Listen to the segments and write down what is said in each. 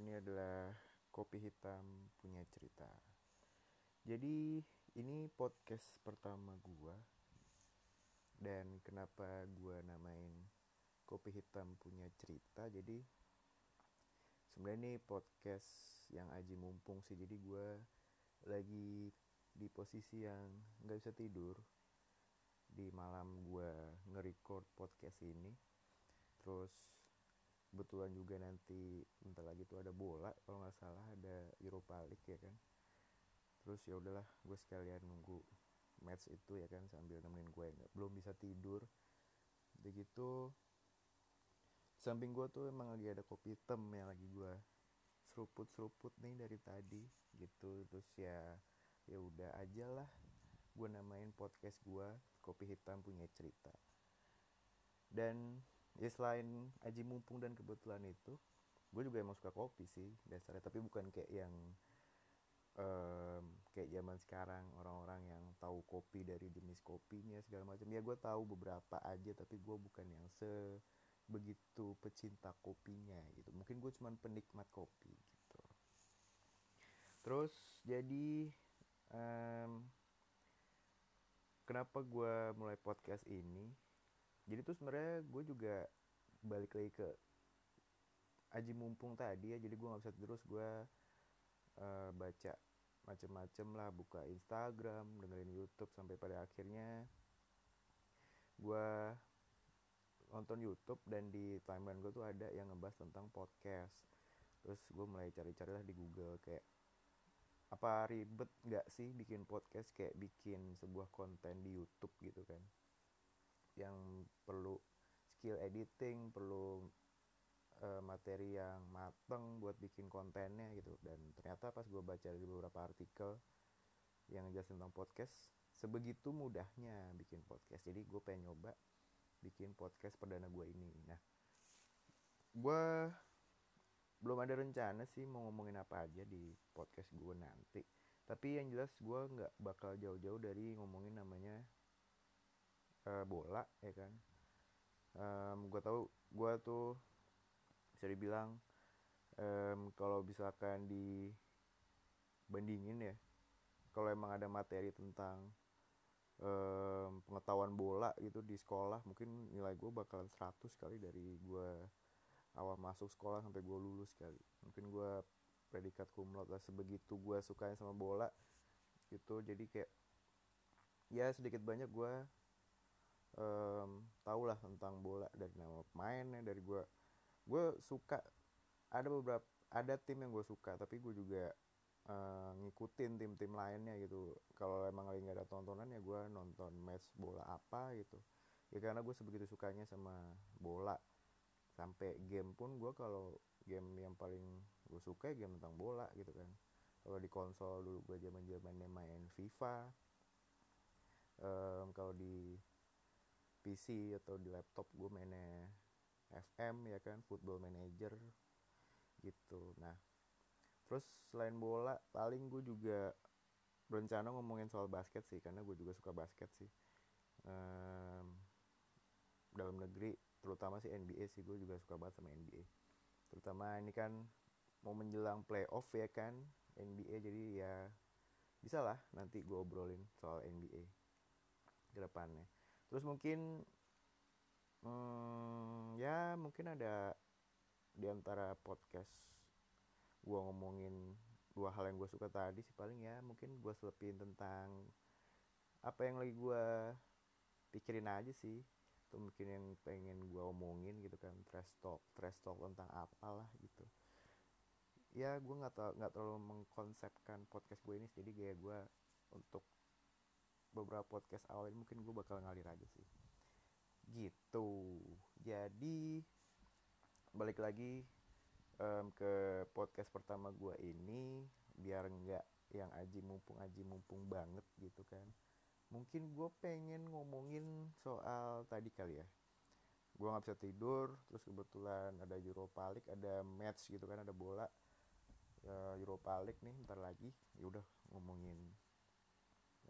ini adalah kopi hitam punya cerita. Jadi ini podcast pertama gua dan kenapa gua namain kopi hitam punya cerita. Jadi sebenarnya ini podcast yang aji mumpung sih. Jadi gua lagi di posisi yang nggak bisa tidur di malam gua nge-record podcast ini. Terus kebetulan juga nanti bentar lagi tuh ada bola kalau nggak salah ada Europa League ya kan. Terus ya udahlah gue sekalian nunggu match itu ya kan sambil nemenin gue nggak belum bisa tidur. Udah gitu samping gue tuh emang lagi ada kopi hitam yang lagi gue seruput seruput nih dari tadi gitu. Terus ya ya udah aja lah gue namain podcast gue kopi hitam punya cerita. Dan ya selain aji mumpung dan kebetulan itu gue juga emang suka kopi sih dasarnya. Tapi bukan kayak yang um, kayak zaman sekarang orang-orang yang tahu kopi dari jenis kopinya segala macam. Ya gue tahu beberapa aja tapi gue bukan yang se begitu pecinta kopinya gitu. Mungkin gue cuman penikmat kopi gitu. Terus jadi um, kenapa gue mulai podcast ini? Jadi tuh sebenarnya gue juga balik lagi ke aji mumpung tadi ya jadi gue nggak bisa terus gue uh, baca macem-macem lah buka Instagram dengerin YouTube sampai pada akhirnya gue nonton YouTube dan di timeline gue tuh ada yang ngebahas tentang podcast. Terus gue mulai cari-cari lah di Google kayak apa ribet nggak sih bikin podcast? Kayak bikin sebuah konten di YouTube gitu kan yang perlu skill editing perlu uh, materi yang mateng buat bikin kontennya gitu. Dan ternyata pas gue baca di beberapa artikel yang jelas tentang podcast sebegitu mudahnya bikin podcast. Jadi gue pengen nyoba bikin podcast perdana gue ini. Nah gue belum ada rencana sih mau ngomongin apa aja di podcast gue nanti. Tapi yang jelas gue nggak bakal jauh-jauh dari ngomongin namanya uh, bola ya kan um, gue tahu gue tuh bisa dibilang um, kalau misalkan dibandingin ya kalau emang ada materi tentang um, pengetahuan bola gitu di sekolah mungkin nilai gue bakalan 100 kali dari gue awal masuk sekolah sampai gue lulus kali. Mungkin gue predikat kumlot lah sebegitu gue sukanya sama bola gitu jadi kayak ya sedikit banyak gue um, tau lah tentang bola dari nama pemainnya dari gue gue suka ada beberapa ada tim yang gue suka tapi gue juga uh, ngikutin tim-tim lainnya gitu. Kalau emang lagi nggak ada tontonan ya gue nonton match bola apa gitu. Ya karena gue sebegitu sukanya sama bola. Sampai game pun gue kalau game yang paling gue suka ya game tentang bola gitu kan. Kalau di konsol dulu gue zaman zamannya main FIFA. Um, kalau di PC atau di laptop gue mainnya FM ya kan Football Manager gitu. Nah terus selain bola paling gue juga berencana ngomongin soal basket sih karena gue juga suka basket sih. Um, dalam negeri terutama sih NBA sih gue juga suka banget sama NBA terutama ini kan mau menjelang playoff ya kan NBA jadi ya bisa lah nanti gue obrolin soal NBA ke depannya terus mungkin hmm, ya mungkin ada di antara podcast gue ngomongin dua hal yang gue suka tadi sih paling ya mungkin gue selepin tentang apa yang lagi gue pikirin aja sih. Itu mungkin yang pengen gue omongin gitu kan trash talk trash talk tentang apalah gitu. Ya gue nggak nggak terlalu mengkonsepkan podcast gue ini jadi kayak gue untuk beberapa podcast awal ini mungkin gue bakal ngalir aja sih. Gitu. Jadi balik lagi um, ke podcast pertama gue ini biar nggak yang aji mumpung aji mumpung banget gitu kan. Mungkin gue pengen ngomongin soal tadi kali ya. Gue nggak bisa tidur terus kebetulan ada Europa League ada match gitu kan ada bola. Ya, Europa League nih ntar lagi. Ya udah ngomongin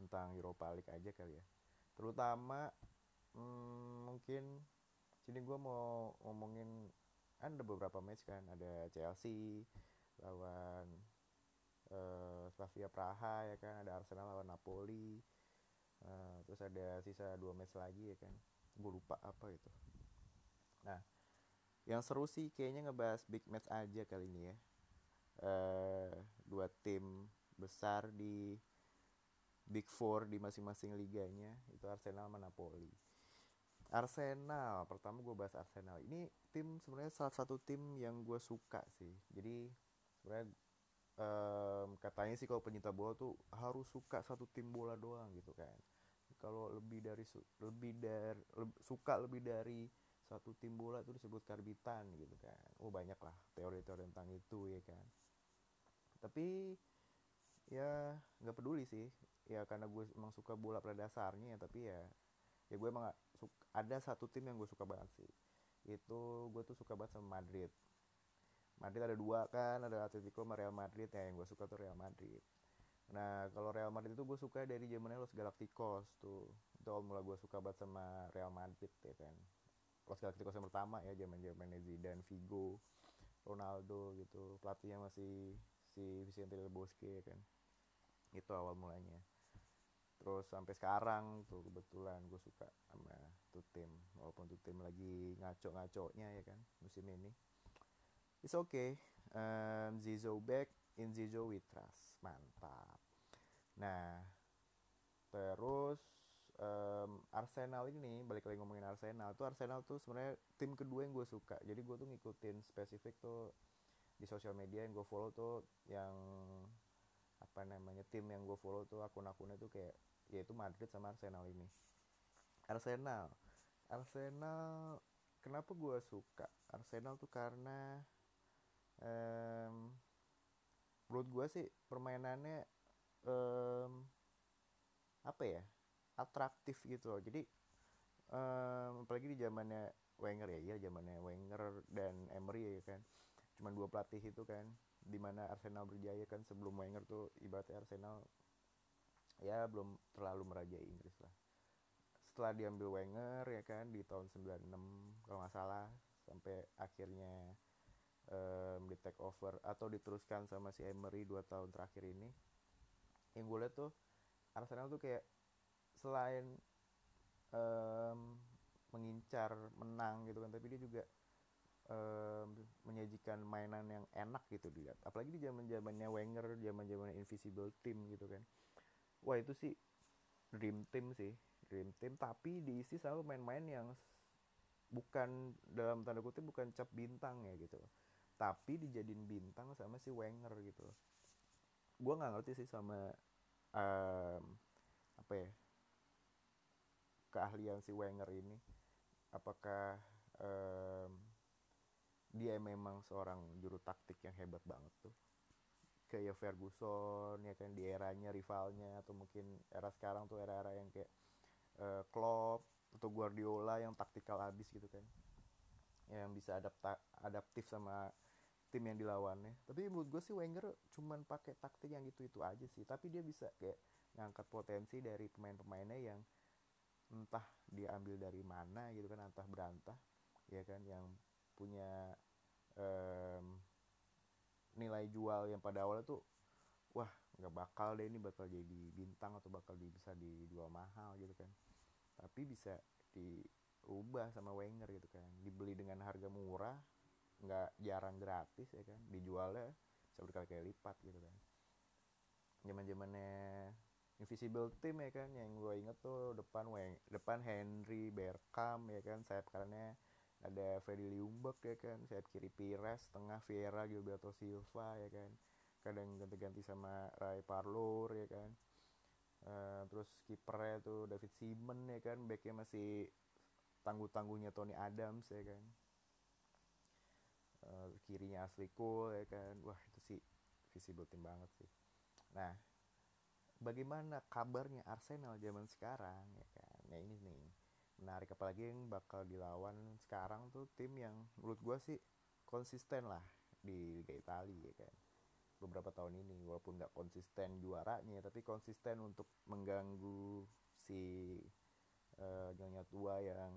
tentang Europa League aja kali ya. Terutama hmm, mungkin sini gue mau ngomongin ada beberapa match kan ada Chelsea lawan uh, Slavia Praha ya kan ada Arsenal lawan Napoli uh, terus ada sisa dua match lagi ya kan. Gue lupa apa itu. Nah yang seru sih kayaknya ngebahas big match aja kali ini ya. Uh, dua tim besar di Big Four di masing-masing liganya itu Arsenal sama Napoli. Arsenal pertama gue bahas Arsenal. Ini tim sebenarnya salah satu tim yang gue suka sih. Jadi sebenarnya um, katanya sih kalau pencinta bola tuh harus suka satu tim bola doang gitu kan. Kalau lebih dari lebih dari le, suka lebih dari satu tim bola itu disebut karbitan gitu kan. Oh banyak lah teori-teori tentang itu ya kan. Tapi ya nggak peduli sih ya karena gue emang suka bola pada dasarnya ya tapi ya ya gue emang suka, ada satu tim yang gue suka banget sih. Itu gue tuh suka banget sama Madrid. Madrid ada dua kan ada Atletico sama Real Madrid ya yang gue suka tuh Real Madrid. Nah kalau Real Madrid itu gue suka dari zamannya Los Galacticos tuh. Itu awal mula gue suka banget sama Real Madrid ya kan. Los Galacticos yang pertama ya zaman zamannya Zidane Figo Ronaldo gitu. Pelatihnya masih si Vicente Del Bosque ya kan. Itu awal mulanya terus sampai sekarang tuh kebetulan gue suka sama tuh tim walaupun tuh tim lagi ngaco nya ya kan musim ini. It's okay. Um, Zizo back in Zizo we trust mantap. Nah terus um, Arsenal ini balik lagi ngomongin Arsenal tuh Arsenal tuh sebenarnya tim kedua yang gue suka. Jadi gue tuh ngikutin spesifik tuh di sosial media yang gue follow tuh yang apa namanya tim yang gue follow tuh akun-akunnya tuh kayak yaitu Madrid sama Arsenal ini. Arsenal. Arsenal kenapa gue suka Arsenal tuh karena um, menurut gue sih permainannya um, apa ya atraktif gitu loh. Jadi um, apalagi di zamannya Wenger ya iya zamannya Wenger dan Emery ya kan. Cuma dua pelatih itu kan di mana Arsenal berjaya kan sebelum Wenger tuh ibaratnya Arsenal ya belum terlalu merajai Inggris lah. Setelah diambil Wenger ya kan di tahun 96 kalau nggak salah sampai akhirnya um, di take over atau diteruskan sama si Emery dua tahun terakhir ini yang gue lihat tuh Arsenal tuh kayak selain um, mengincar menang gitu kan tapi dia juga um, menyajikan mainan yang enak gitu dilihat. Apalagi di zaman zamannya Wenger zaman zamannya Invisible Team gitu kan. Wah itu sih dream team sih dream team. Tapi diisi sama main-main yang bukan dalam tanda kutip bukan cap bintang ya gitu. Tapi dijadiin bintang sama si Wenger gitu. Gue nggak ngerti sih sama um, apa ya keahlian si Wenger ini. Apakah um, dia memang seorang juru taktik yang hebat banget tuh. Kayak Ferguson ya kan di eranya rivalnya atau mungkin era sekarang tuh era-era yang kayak uh, Klopp atau Guardiola yang taktikal abis gitu kan. Yang bisa adapta adaptif sama tim yang dilawannya. Tapi menurut gue sih Wenger cuman pakai taktik yang itu itu aja sih. Tapi dia bisa kayak ngangkat potensi dari pemain-pemainnya yang entah diambil dari mana gitu kan entah berantah ya kan yang punya um, nilai jual yang pada awalnya tuh wah nggak bakal deh ini bakal jadi bintang atau bakal di, bisa dijual mahal gitu kan. Tapi bisa diubah sama Wenger gitu kan. Dibeli dengan harga murah nggak jarang gratis ya kan. Dijualnya bisa berkali-kali lipat gitu kan. Zaman zamannya Invisible Team ya kan yang gue inget tuh depan Weng depan Henry Bergkamp ya kan sayap karenanya ada Freddy Liumberg ya kan? Sayap kiri Pires tengah Vieira Gilberto Silva ya kan? Kadang ganti-ganti sama Ray Parlour ya kan? Uh, terus kipernya tuh David Simon ya kan? Backnya masih tangguh-tangguhnya Tony Adams ya kan? Uh, kirinya Ashley Cole ya kan? Wah itu sih visible tim banget sih. Nah bagaimana kabarnya Arsenal zaman sekarang ya kan? Nah ini nih menarik apalagi yang bakal dilawan sekarang tuh tim yang menurut gue sih konsisten lah di Liga Italia ya kan? Beberapa tahun ini walaupun nggak konsisten juaranya tapi konsisten untuk mengganggu si uh, nyonya tua yang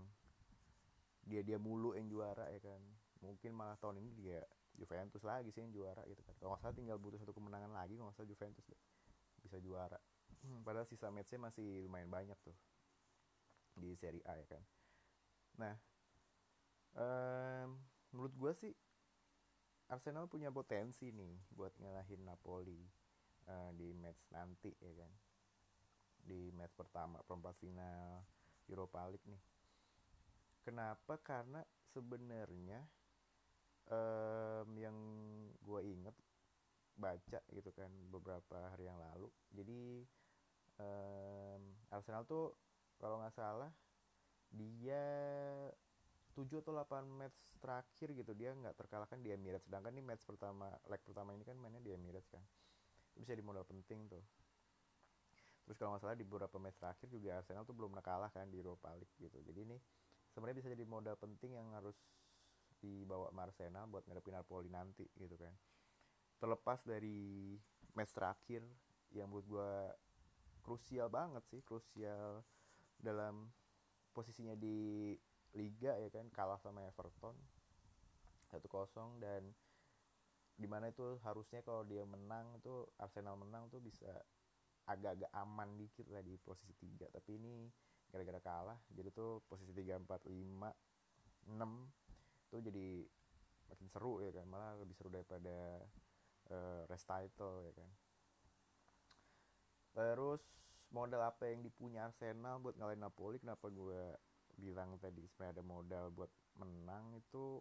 dia dia mulu yang juara ya kan? Mungkin malah tahun ini dia Juventus lagi sih yang juara gitu kan? Kalau nggak salah tinggal butuh satu kemenangan lagi kalau nggak salah Juventus deh bisa juara. Hmm, padahal sisa matchnya masih lumayan banyak tuh di Serie A ya kan? Nah um, menurut gue sih Arsenal punya potensi nih buat ngalahin Napoli uh, di match nanti ya kan? Di match pertama perempat final Europa League nih. Kenapa? Karena sebenarnya um, yang gue inget baca gitu kan beberapa hari yang lalu. Jadi um, Arsenal tuh kalau nggak salah dia 7 atau 8 match terakhir gitu dia nggak terkalahkan di Emirates. Sedangkan ini match pertama leg pertama ini kan mainnya di Emirates kan. Itu bisa di modal penting tuh. Terus kalau nggak salah di beberapa match terakhir juga Arsenal tuh belum pernah kalah kan di Europa League gitu. Jadi ini sebenarnya bisa jadi modal penting yang harus dibawa Arsenal buat ngadepin Napoli nanti gitu kan. Terlepas dari match terakhir yang buat gue krusial banget sih krusial dalam posisinya di liga ya kan kalah sama Everton 1-0 dan di mana itu harusnya kalau dia menang tuh Arsenal menang tuh bisa agak-agak aman dikit lah di posisi 3 tapi ini gara-gara kalah jadi tuh posisi 3 4 5 6 itu jadi makin seru ya kan malah lebih seru daripada uh, rest title ya kan. Terus modal apa yang dipunya Arsenal buat ngalahin Napoli? Kenapa gue bilang tadi sebenarnya ada modal buat menang itu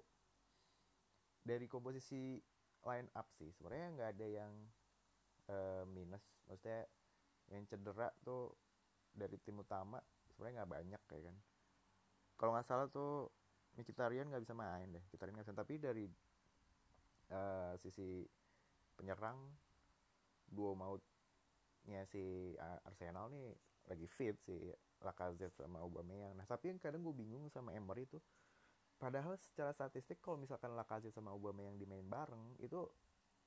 dari komposisi line up sih. Sebenarnya nggak ada yang uh, minus. Maksudnya yang cedera tuh dari tim utama sebenarnya nggak banyak kayak kan. Kalau nggak salah tuh Mkhitaryan nggak bisa main deh. Mkhitaryan nggak bisa. Tapi dari uh, sisi penyerang duo mautnya si Arsenal nih lagi fit si Lacazette sama Aubameyang. Nah tapi yang kadang gue bingung sama Emery itu padahal secara statistik kalau misalkan Lacazette sama Aubameyang dimain bareng itu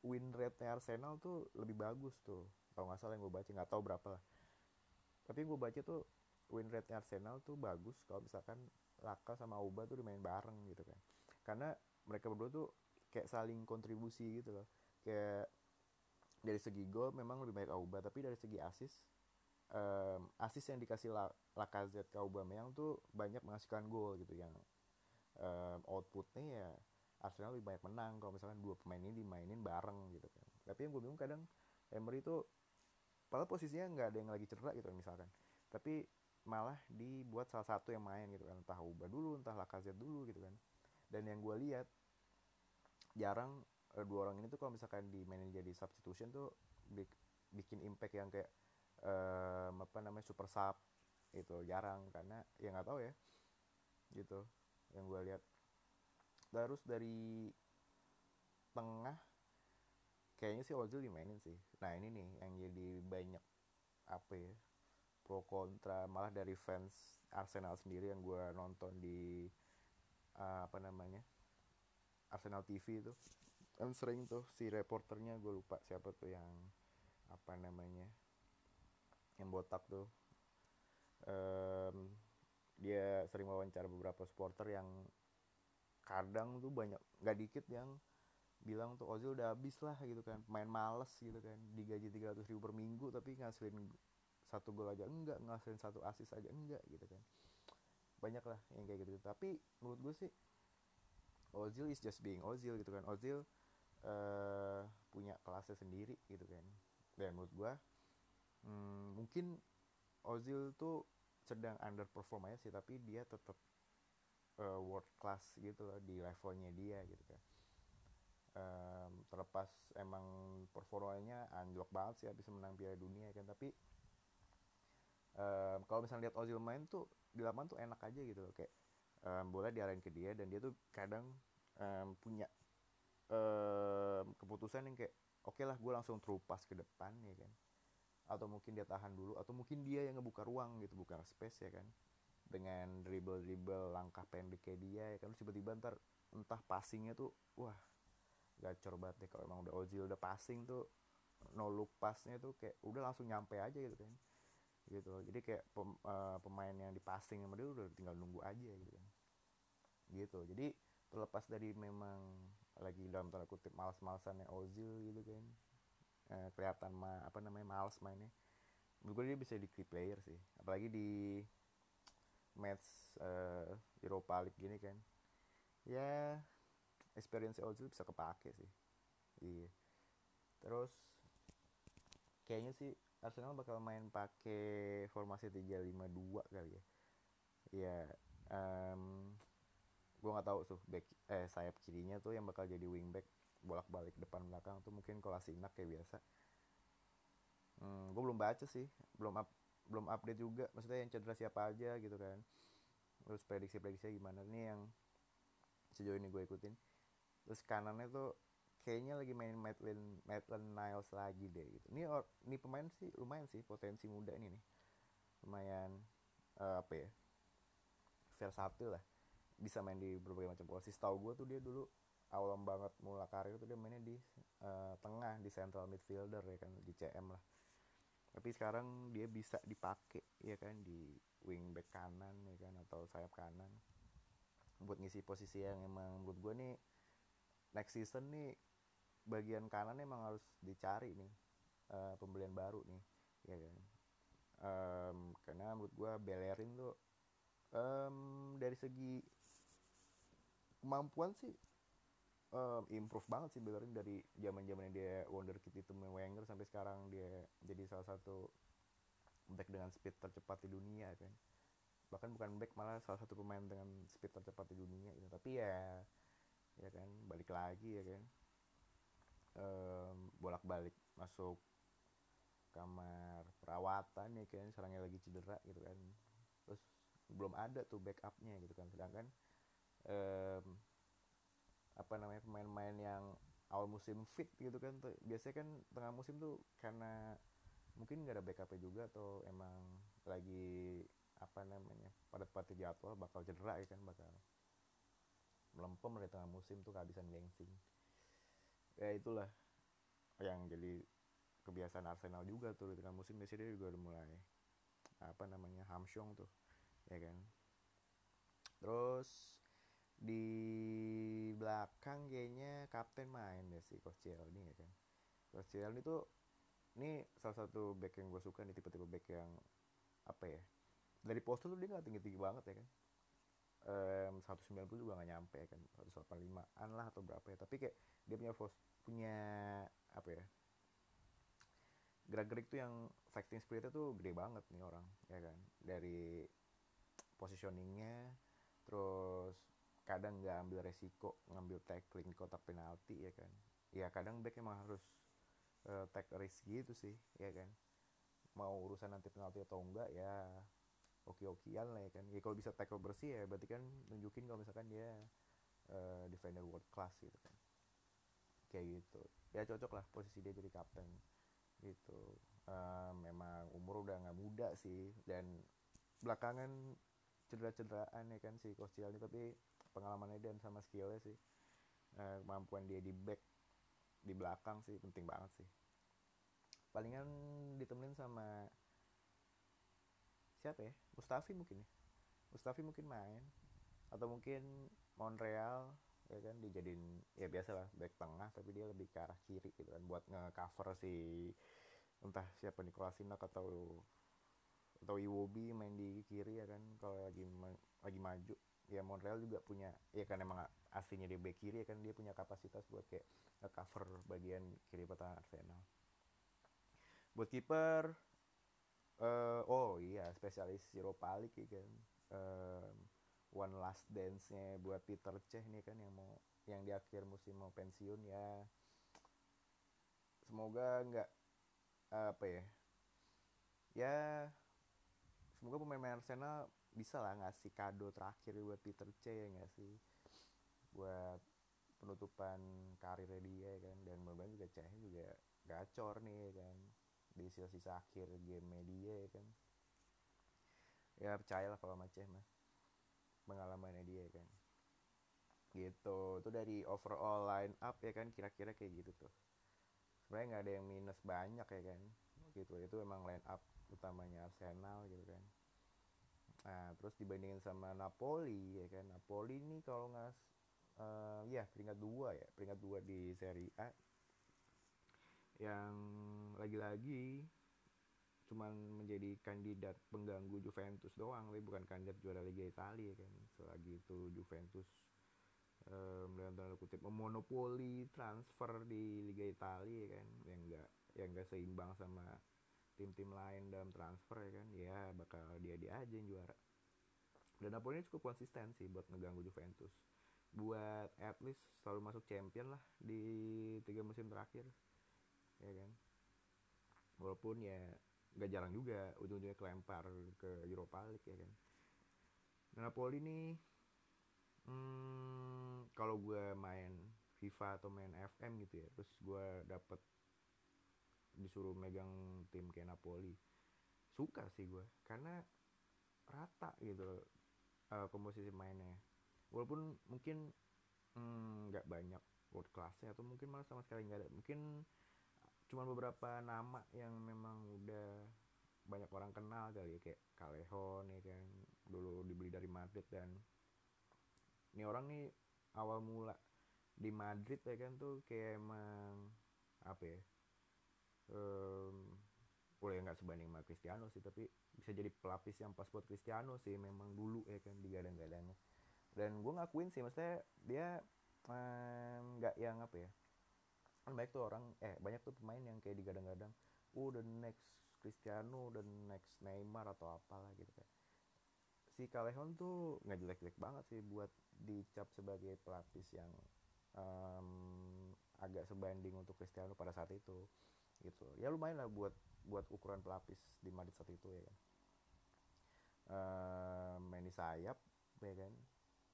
win rate-nya Arsenal tuh lebih bagus tuh. Kalau nggak salah yang gue baca nggak tahu berapa lah. Tapi gue baca tuh win rate-nya Arsenal tuh bagus kalau misalkan Laka sama Auba tuh dimain bareng gitu kan. Karena mereka berdua tuh kayak saling kontribusi gitu loh. Kayak dari segi gol memang lebih baik Auba tapi dari segi asis um, asis yang dikasih La Lacazette ke Aubameyang tuh banyak menghasilkan gol gitu. Yang um, outputnya ya Arsenal lebih banyak menang. Kalau misalkan dua pemain ini dimainin bareng gitu kan. Tapi yang gue bingung kadang Emery tuh padahal posisinya nggak ada yang lagi cedera gitu kan misalkan. Tapi malah dibuat salah satu yang main gitu kan. Entah Uba dulu entah Lacazette dulu gitu kan. Dan yang gue lihat jarang dua orang ini tuh kalau misalkan dimainin jadi substitution tuh bikin impact yang kayak um, apa namanya super sub itu jarang. Karena ya nggak tahu ya gitu yang gue lihat. Terus dari tengah kayaknya sih Ozil dimainin sih. Nah ini nih yang jadi banyak apa ya pro kontra malah dari fans Arsenal sendiri yang gue nonton di uh, apa namanya Arsenal TV itu kan sering tuh si reporternya gue lupa siapa tuh yang apa namanya yang botak tuh. Um, dia sering wawancara beberapa supporter yang kadang tuh banyak nggak dikit yang bilang tuh Ozil udah habis lah gitu kan. Main males gitu kan. Digaji 300 ribu per minggu tapi ngasilin satu gol aja enggak ngasilin satu asis aja enggak gitu kan. Banyak lah yang kayak gitu tapi menurut gue sih Ozil is just being Ozil gitu kan. Ozil uh, punya kelasnya sendiri gitu kan. Dan menurut gue hmm, mungkin Ozil tuh sedang underperform aja sih tapi dia tetap uh, world class gitu loh di levelnya dia gitu kan. Um, terlepas emang performanya anjlok banget sih habis menang Piala Dunia kan tapi um, kalau misalnya lihat Ozil main tuh di lapangan tuh enak aja gitu loh. Kayak um, bola diarahin ke dia dan dia tuh kadang um, punya um, keputusan yang kayak oke okay lah gue langsung terupas ke depan ya kan. Atau mungkin dia tahan dulu atau mungkin dia yang ngebuka ruang gitu bukan space ya kan. Dengan dribble dribble langkah pendek kayak dia ya kan. Tiba-tiba ntar entah passingnya tuh wah gacor banget deh kalau emang udah Ozil udah passing tuh no look passnya tuh kayak udah langsung nyampe aja gitu kan. Gitu. Jadi kayak pem, uh, pemain yang di passing sama dia udah tinggal nunggu aja gitu kan. Gitu. Jadi terlepas dari memang lagi dalam tanda kutip malas-malasannya Ozil gitu kan. Eh, kelihatan ma apa namanya males mainnya. Menurut gue dia bisa di key player sih. Apalagi di match uh, Europa League gini kan. Ya experience Ozil bisa kepake sih. Iya. Terus kayaknya sih Arsenal bakal main pakai formasi 352 kali ya. Ya um, gue nggak tahu tuh back eh sayap kirinya tuh yang bakal jadi wingback bolak-balik depan belakang tuh mungkin Kolasinak kayak biasa. Hmm, gue belum baca sih belum up belum update juga maksudnya yang cedera siapa aja gitu kan. Terus prediksi-prediksinya gimana nih yang sejauh ini gue ikutin. Terus kanannya tuh kayaknya lagi main Maitland Maitland Niles lagi deh gitu. Ini or, ini pemain sih lumayan sih potensi muda ini nih. Lumayan uh, apa ya versatil lah bisa main di berbagai macam posisi. Tahu gue tuh dia dulu awal banget mula karir tuh dia mainnya di uh, tengah di central midfielder ya kan di CM lah. Tapi sekarang dia bisa dipakai ya kan di wing back kanan ya kan atau sayap kanan buat ngisi posisi yang emang menurut gue nih next season nih bagian kanan emang harus dicari nih uh, pembelian baru nih ya kan. Um, karena menurut gue Bellerin tuh um, dari segi kemampuan sih um, improve banget sih Bellerin dari zaman zamannya dia wonderkid itu Wenger sampai sekarang dia jadi salah satu back dengan speed tercepat di dunia kan. Bahkan bukan back malah salah satu pemain dengan speed tercepat di dunia gitu. Tapi ya ya kan balik lagi ya kan. Um, bolak balik masuk kamar perawatan ya kan serangnya lagi cedera gitu kan. Terus belum ada tuh backupnya gitu kan. Sedangkan um, apa namanya pemain-pemain yang awal musim fit gitu kan biasanya kan tengah musim tuh karena mungkin gak ada backupnya juga atau emang lagi apa namanya pada padat jadwal bakal cedera ya kan bakal melempem dari tengah musim tuh kehabisan gengsi. Ya itulah yang jadi kebiasaan Arsenal juga tuh di tengah musim. Biasanya dia juga udah mulai apa namanya hamsyong tuh ya kan di belakang kayaknya kapten main ya si Coach ini ya kan. Coach ini tuh ini salah satu back yang gue suka nih tipe-tipe back yang apa ya dari postur tuh dia nggak tinggi-tinggi banget ya kan. Um, 190 juga nggak nyampe ya kan 185an lah atau berapa ya. Tapi kayak dia punya punya apa ya gerak-gerik tuh yang fighting spiritnya tuh gede banget nih orang ya kan. Dari positioningnya terus kadang nggak ambil resiko ngambil tackling kotak penalti ya kan? Ya kadang back emang harus uh, take risk gitu sih ya kan? Mau urusan nanti penalti atau enggak ya oke-okean lah ya kan? Ya kalau bisa tackle bersih ya berarti kan nunjukin kalau misalkan dia uh, defender world class gitu kan. Kayak gitu. Ya cocok lah posisi dia jadi kapten gitu. Uh, memang umur udah nggak muda sih dan belakangan cedera-cederaan ya kan si Koscielny tapi pengalamannya dan sama skillnya sih. Uh, kemampuan dia di back di belakang sih penting banget sih. Palingan ditemenin sama siapa ya? Mustafi mungkin ya? Mustafi mungkin main. Atau mungkin Montreal ya kan dijadiin ya biasa lah back tengah tapi dia lebih ke arah kiri gitu kan buat nge-cover si entah siapa Nicolas Sinak atau atau Iwobi main di kiri ya kan kalau lagi lagi maju ya Montreal juga punya ya kan emang aslinya dia back kiri ya kan dia punya kapasitas buat kayak cover bagian kiri pertahanan Arsenal. Buat kiper uh, oh iya spesialis Europa League ya kan. Um, one last dance nya buat Peter Cech nih kan yang mau yang di akhir musim mau pensiun ya. Semoga nggak uh, apa ya ya semoga pemain-pemain Arsenal bisa lah ngasih kado terakhir buat Peter C ya nggak sih? Buat penutupan karirnya dia ya kan? Dan mudah juga C juga gacor nih ya kan? Di sisa-sisa akhir game media ya kan? Ya percayalah kalau sama Ceh mah pengalamannya dia ya kan? Gitu. Itu dari overall line up ya kan? Kira-kira kayak gitu tuh. Sebenarnya nggak ada yang minus banyak ya kan? Gitu. Itu emang line up utamanya Arsenal gitu kan Nah, terus dibandingin sama Napoli ya kan. Napoli nih kalau nggak uh, ya peringkat dua ya peringkat dua di Serie A. Yang lagi-lagi cuman menjadi kandidat pengganggu Juventus doang tapi bukan kandidat juara Liga Italia kan? Selagi itu Juventus um, dalam tanda kutip memonopoli transfer di Liga Italia kan? Yang enggak yang enggak seimbang sama tim-tim lain dalam transfer ya kan ya bakal dia dia aja yang juara. Dan Napoli ini cukup konsisten sih buat ngeganggu Juventus. Buat at least selalu masuk champion lah di tiga musim terakhir ya kan. Walaupun ya gak jarang juga ujung-ujungnya kelempar ke Europa League ya kan. Nah, Napoli ini hmm, kalau gue main FIFA atau main FM gitu ya terus gue dapet disuruh megang tim kayak Napoli suka sih gue karena rata gitu uh, komposisi mainnya. Walaupun mungkin hmm, nggak hmm, banyak world classnya atau mungkin malah sama sekali nggak ada. Mungkin cuma beberapa nama yang memang udah banyak orang kenal kali ya kayak Callejon ya kan dulu dibeli dari Madrid dan ini orang nih awal mula di Madrid ya kan tuh kayak emang apa ya um, boleh nggak sebanding sama Cristiano sih tapi bisa jadi pelapis yang pas buat Cristiano sih memang dulu ya kan digadang-gadangnya dan gue ngakuin sih maksudnya dia nggak um, yang apa ya kan banyak tuh orang eh banyak tuh pemain yang kayak digadang-gadang oh the next Cristiano the next Neymar atau apalah gitu kan. Si Callejon tuh nggak jelek-jelek banget sih buat dicap sebagai pelapis yang um, agak sebanding untuk Cristiano pada saat itu ya lumayan lah buat buat ukuran pelapis di Madrid saat itu ya kan. Uh, main di sayap ya kan.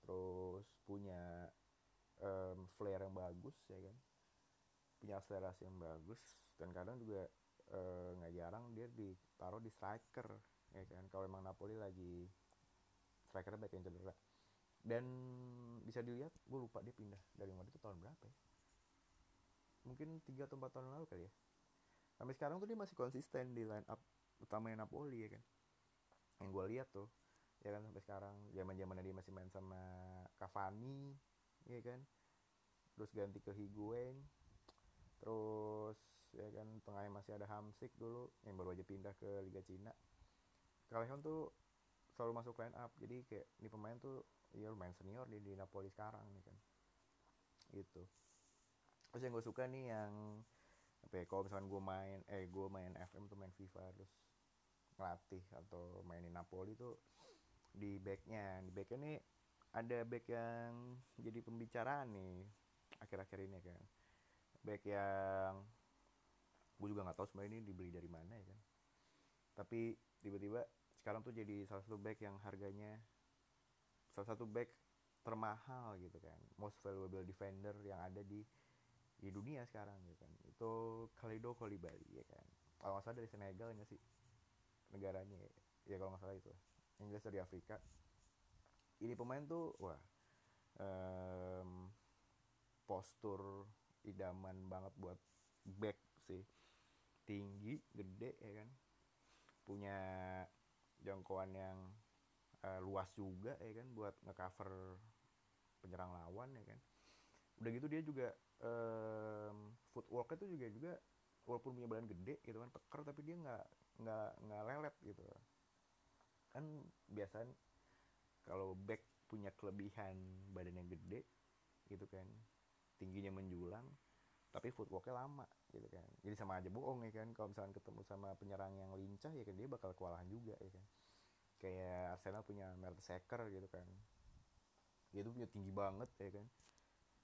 Terus punya um, flare yang bagus ya kan. Punya akselerasi yang bagus dan kadang juga nggak uh, jarang dia ditaruh di striker ya kan. Kalau emang Napoli lagi strikernya banyak yang cedera. Dan bisa dilihat gue lupa dia pindah dari Madrid itu tahun berapa ya. Mungkin tiga atau empat tahun lalu kali ya sampai sekarang tuh dia masih konsisten di line up utamanya Napoli ya kan? Yang gue lihat tuh ya kan sampai sekarang. Zaman zamannya dia masih main sama Cavani ya kan? Terus ganti ke Higuain. Terus ya kan tengahnya masih ada Hamsik dulu yang baru aja pindah ke Liga Cina. Callejon tuh selalu masuk line up jadi kayak ini pemain tuh ya lumayan senior di, di Napoli sekarang nih kan? Gitu. Terus yang gue suka nih yang apa ya kalau misalkan gue main eh gue main FM tuh main FIFA terus ngelatih atau mainin Napoli tuh di backnya. Di backnya nih ada back yang jadi pembicaraan nih akhir-akhir ini kan. Back yang gue juga nggak tahu sebenarnya ini dibeli dari mana ya kan. Tapi tiba-tiba sekarang tuh jadi salah satu back yang harganya salah satu back termahal gitu kan. Most valuable defender yang ada di di dunia sekarang gitu kan. Itu Kalido Kolibali ya kan. Kalau nggak salah dari Senegal ya sih negaranya ya? Kalau nggak salah itu. Jelas dari Afrika. Ini pemain tuh wah um, postur idaman banget buat back sih. Tinggi gede ya kan. Punya jangkauan yang uh, luas juga ya kan buat ngecover penyerang lawan ya kan udah gitu dia juga um, footworknya tuh juga juga walaupun punya badan gede gitu kan teker tapi dia nggak nggak nggak lelet gitu. Kan biasanya kalau back punya kelebihan badan yang gede gitu kan tingginya menjulang tapi footworknya lama gitu kan. Jadi sama aja bohong ya kan kalau misalnya ketemu sama penyerang yang lincah ya kan dia bakal kewalahan juga ya kan. Kayak Arsenal punya Mertesacker gitu kan. Dia tuh punya tinggi banget ya kan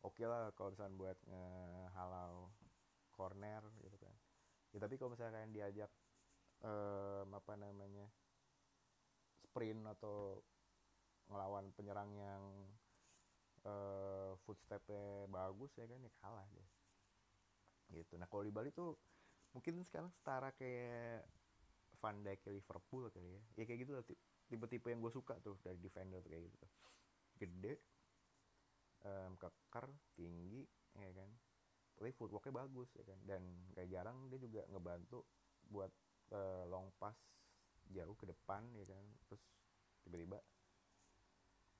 oke okay lah kalau misalnya buat ngehalau corner gitu kan. Ya tapi kalau misalnya diajak um, apa namanya sprint atau ngelawan penyerang yang uh, footstepnya bagus ya kan ya kalah deh. Gitu. Nah kalau di Bali tuh mungkin sekarang setara kayak Van Dijk ke Liverpool kali ya. Ya kayak gitu lah tipe-tipe yang gue suka tuh dari defender tuh kayak gitu. Gede um, keker tinggi ya kan. Tapi footworknya bagus ya kan. Dan kayak jarang dia juga ngebantu buat uh, long pass jauh ke depan ya kan. Terus tiba-tiba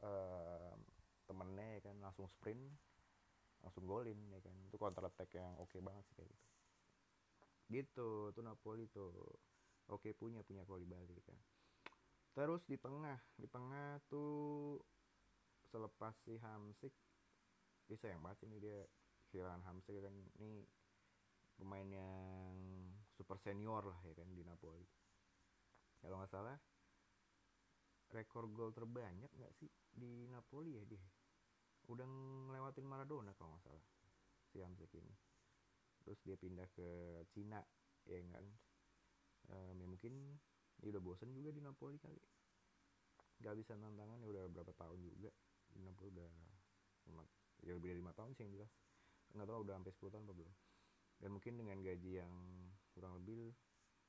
uh, temennya ya kan langsung sprint langsung golin ya kan. Itu counter attack yang oke okay banget sih kayak gitu. Gitu tuh Napoli tuh. Oke okay, punya punya Koli Bali kan. Terus di tengah di tengah tuh selepas si Hamsik bisa yang banget ini dia kehilangan Hamsik kan. Ini pemain yang super senior lah ya kan di Napoli. Kalau nggak salah rekor gol terbanyak nggak sih di Napoli ya dia? Udah ngelewatin Maradona kalau nggak salah si Hamsik ini. Terus dia pindah ke Cina ya kan? Um, ya mungkin dia udah bosen juga di Napoli kali. Nggak bisa tantangan ya udah berapa tahun juga di Napoli udah ya lebih dari lima tahun sih yang jelas. Nggak tahu udah sampai 10 tahun apa belum. Dan mungkin dengan gaji yang kurang lebih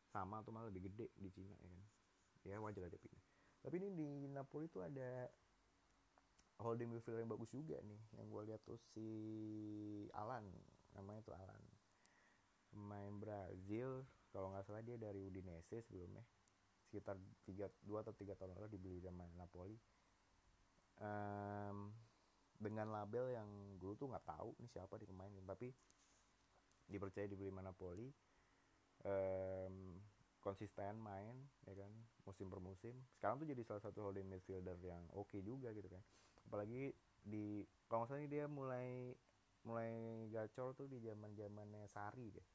sama atau malah lebih gede di Cina ya kan? Ya wajar aja pindah tapi ini di Napoli tuh ada holding midfielder yang bagus juga nih. Yang gue lihat tuh si Alan namanya tuh Alan. Pemain Brazil kalau nggak salah dia dari Udinese sebelumnya. Sekitar tiga dua atau tiga tahun lalu dibeli sama Napoli dengan label yang dulu tuh nggak tahu nih siapa di pemain tapi dipercaya dibeli sama Napoli um, konsisten main ya kan musim per musim. Sekarang tuh jadi salah satu holding midfielder yang oke okay juga gitu kan. Apalagi di kalau nggak dia mulai mulai gacor tuh di zaman zamannya Sari deh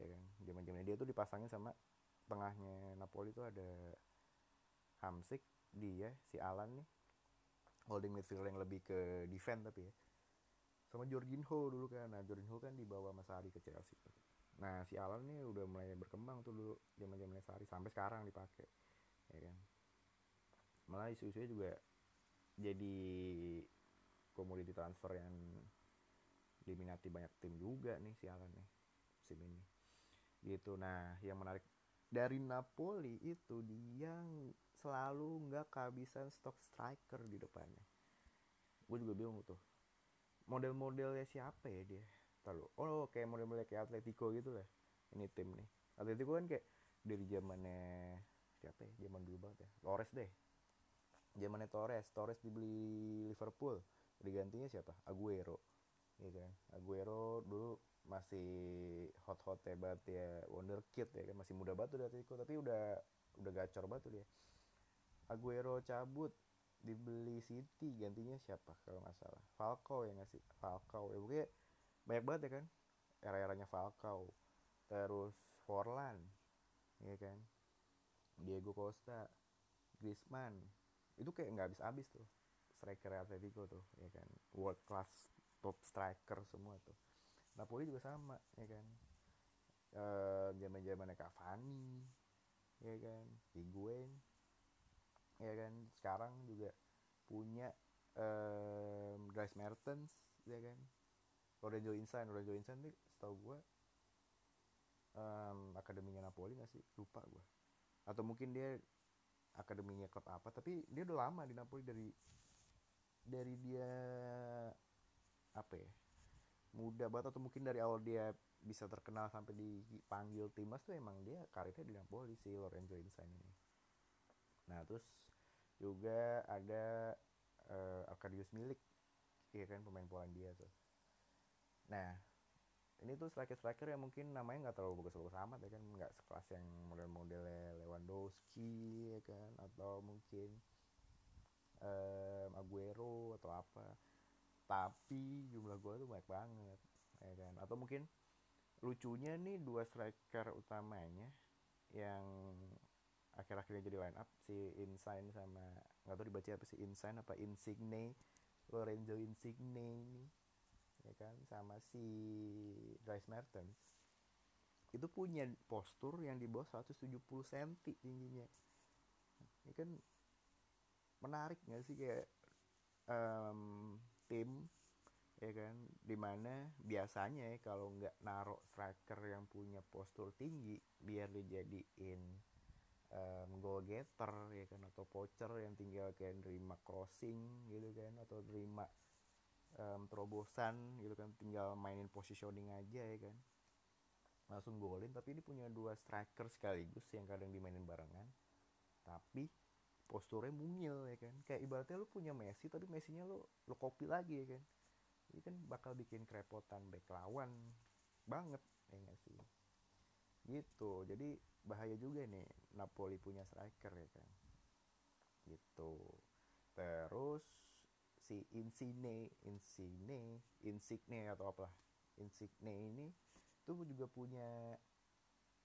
ya kan. Zaman zamannya dia tuh dipasangin sama tengahnya Napoli tuh ada Hamsik dia si Alan nih holding midfielder yang lebih ke defense tapi ya. Sama Jorginho dulu kan. Nah Jorginho kan dibawa sama Sari ke Chelsea. Nah si Alan nih udah mulai berkembang tuh dulu zaman zamannya Sari sampai sekarang dipakai ya kan? Malah isu-isunya juga jadi komoditi transfer yang diminati banyak tim juga nih si Alan nih musim ini. Gitu. Nah yang menarik dari Napoli itu dia selalu nggak kehabisan stok striker di depannya. Gue juga bingung tuh. Model-modelnya siapa ya dia? Terlalu oh kayak model-model kayak Atletico gitu lah ini tim nih. Atletico kan kayak dari zamannya siapa ya? Zaman dulu banget ya. Torres deh. Zamannya Torres. Torres dibeli Liverpool. Digantinya siapa? Aguero. Ya kan? Aguero dulu masih hot hot ya banget ya wonderkid ya kan? Masih muda banget tuh Atletico tapi udah udah gacor banget tuh dia Aguero cabut dibeli City gantinya siapa kalau nggak salah? Falcao ya nggak sih? Falcao ya pokoknya banyak banget ya kan? Era-eranya Falcao. Terus Forlan ya kan? Diego Costa Griezmann. Itu kayak nggak habis-habis tuh. Striker Atletico tuh ya kan? World class top striker semua tuh. Napoli juga sama ya kan? Zaman uh, zamannya Cavani ya kan? Higuain ya kan? Sekarang juga punya um, Dries Mertens ya kan? Lorenzo Insigne. Lorenzo Insigne nih setahu gue um, akademinya Napoli gak sih? Lupa gue atau mungkin dia akademinya klub apa tapi dia udah lama di Napoli dari dari dia apa ya muda banget atau mungkin dari awal dia bisa terkenal sampai dipanggil timnas tuh emang dia karirnya di Napoli si Lorenzo Insigne ini. Nah terus juga ada uh, Arkadius Milik. Iya kan pemain Polandia tuh. Nah ini tuh striker-striker yang mungkin namanya nggak terlalu bagus-bagus amat ya kan? Nggak sekelas yang model-modelnya Lewandowski ya kan? Atau mungkin um, Aguero atau apa. Tapi jumlah gol tuh banyak banget ya kan? Atau mungkin lucunya nih dua striker utamanya yang akhir-akhirnya jadi line up si Insigne sama nggak tahu dibaca apa sih Insigne apa Insigne Lorenzo Insigne ini ya kan? Sama si Dries Mertens itu punya postur yang di bawah 170 cm tingginya. Ini kan menarik nggak sih kayak um, tim ya kan? Di mana biasanya ya kalau nggak narok striker yang punya postur tinggi biar dijadiin um, goal getter ya kan atau poacher yang tinggal kayak nerima crossing gitu kan atau nerima um, terobosan gitu kan tinggal mainin positioning aja ya kan. Langsung golin tapi ini punya dua striker sekaligus yang kadang dimainin barengan. Tapi posturnya mungil ya kan. Kayak ibaratnya lu punya Messi tapi Messinya lu lu copy lagi ya kan. Ini kan bakal bikin kerepotan back lawan banget ya gak sih gitu. Jadi bahaya juga nih Napoli punya striker ya kan. Gitu. Terus si Insigne Insigne Insigne atau apa Insigne ini tuh juga punya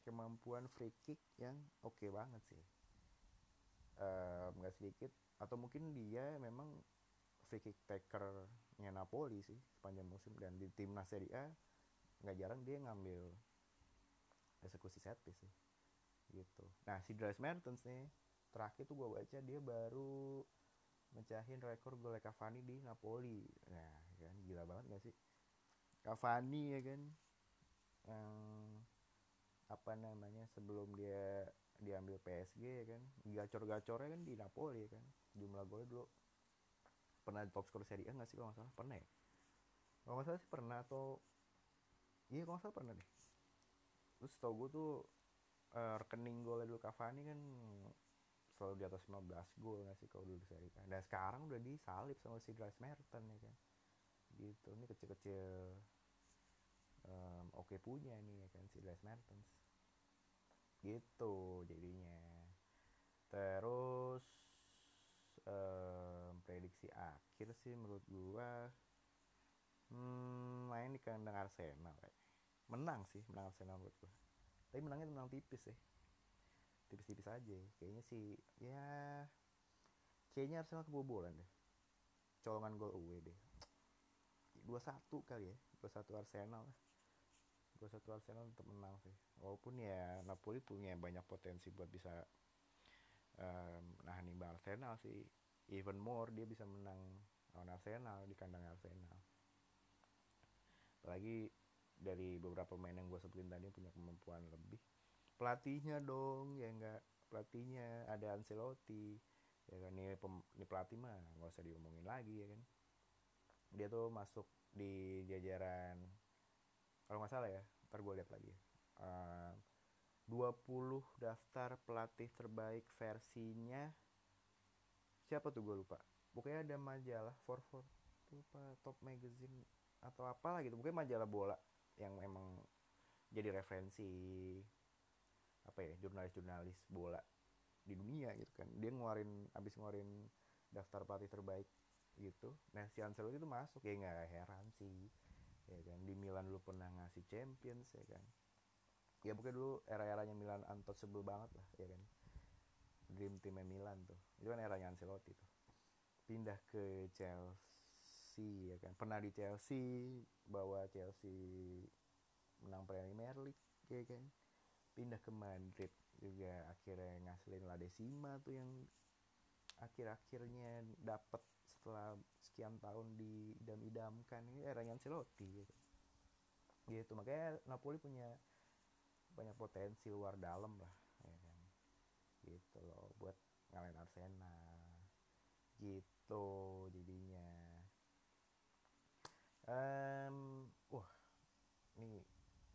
kemampuan free kick yang oke okay banget sih. Nggak um, sedikit. Atau mungkin dia memang free kick takernya Napoli sih sepanjang musim. Dan di timnas Serie A nggak jarang dia ngambil eksekusi set piece sih gitu. Nah si Dries Mertens nih terakhir tuh gue baca dia baru mecahin rekor gol Cavani di Napoli. Nah kan gila banget gak sih? Cavani ya kan? Yang apa namanya sebelum dia diambil PSG ya kan? Gacor-gacornya kan di Napoli ya kan? Jumlah golnya dulu. Pernah top skor Serie A nggak sih kalau nggak salah? Pernah ya? Kalau nggak salah sih pernah atau iya kalau nggak salah pernah deh terus tau gue tuh uh, rekening golnya dulu Cavani kan selalu di atas 15 gol nggak sih kalau dulu di Serie A? Dan sekarang udah disalip sama si Dries Mertens ya kan? Gitu ini kecil-kecil um, oke okay punya nih ya kan si Dries Mertens. Gitu jadinya. Terus um, prediksi akhir sih menurut gua hmm, main di kandang Arsenal ya. Menang sih menang Arsenal menurut gua. Tapi menangnya menang tipis sih. Tipis-tipis aja kayaknya sih ya kayaknya Arsenal kebobolan deh. Colongan gol away deh. 2-1 kali ya. 2-1 Arsenal lah. gue satu Arsenal untuk menang sih. Walaupun ya Napoli punya banyak potensi buat bisa um, nahan imbang Arsenal sih. Even more dia bisa menang lawan Arsenal di kandang Arsenal. Apalagi dari beberapa pemain yang gue sebutin tadi punya kemampuan lebih. Pelatihnya dong ya enggak. Pelatihnya ada Ancelotti ya kan. Ini, pem, ini pelatih mah nggak usah diomongin lagi ya kan. Dia tuh masuk di jajaran kalau nggak salah ya ntar gue lihat lagi uh, 20 daftar pelatih terbaik versinya siapa tuh gue lupa. Pokoknya ada majalah for for lupa top magazine atau apa gitu. Pokoknya majalah bola yang emang jadi referensi apa ya jurnalis-jurnalis bola di dunia gitu kan. Dia ngeluarin abis ngeluarin daftar pelatih terbaik gitu. Nah si Ancelotti itu masuk ya nggak heran sih ya kan. Di Milan dulu pernah ngasih Champions ya kan. Ya pokoknya dulu era-eranya Milan sebel banget lah ya kan. Dream teamnya Milan tuh. Itu kan eranya Ancelotti tuh. Pindah ke Chelsea ya kan? Pernah di Chelsea bawa Chelsea menang Premier League ya kan? Pindah ke Madrid juga akhirnya ngasilin La Decima tuh yang akhir-akhirnya dapat setelah sekian tahun diidam-idamkan ini eranya Ancelotti gitu. gitu makanya Napoli punya banyak potensi luar dalam lah ya kan? Gitu loh buat ngalahin Arsenal. Gitu jadinya um, wah ini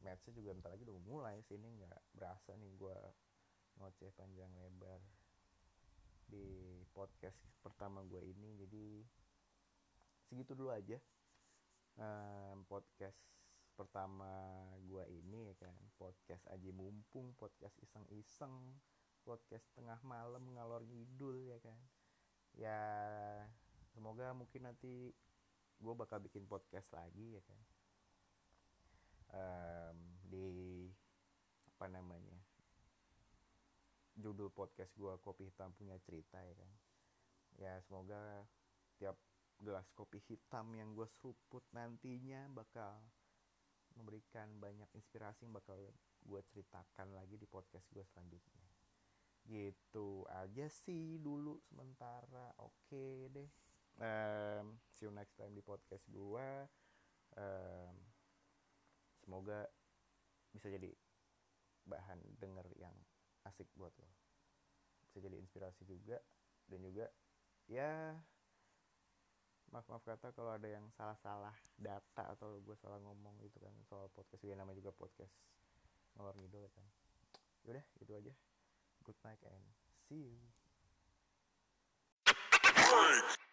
matchnya juga bentar lagi udah mulai sih ini nggak berasa nih gue ngoceh panjang lebar di podcast pertama gue ini. Jadi segitu dulu aja um, podcast pertama gue ini ya kan. Podcast aja mumpung podcast iseng-iseng podcast tengah malam ngalor ngidul ya kan. Ya semoga mungkin nanti gue bakal bikin podcast lagi ya kan? Um, di apa namanya judul podcast gue kopi hitam punya cerita ya kan? Ya semoga tiap gelas kopi hitam yang gue seruput nantinya bakal memberikan banyak inspirasi yang bakal gue ceritakan lagi di podcast gue selanjutnya. Gitu aja sih dulu sementara. Oke okay deh um, see you next time di podcast gue um, semoga bisa jadi bahan denger yang asik buat lo. Bisa jadi inspirasi juga dan juga ya maaf maaf kata kalau ada yang salah salah data atau gue salah ngomong gitu kan. Soal podcast gue namanya juga podcast ngalor ngidul ya kan. Yaudah itu aja. Good night and see you.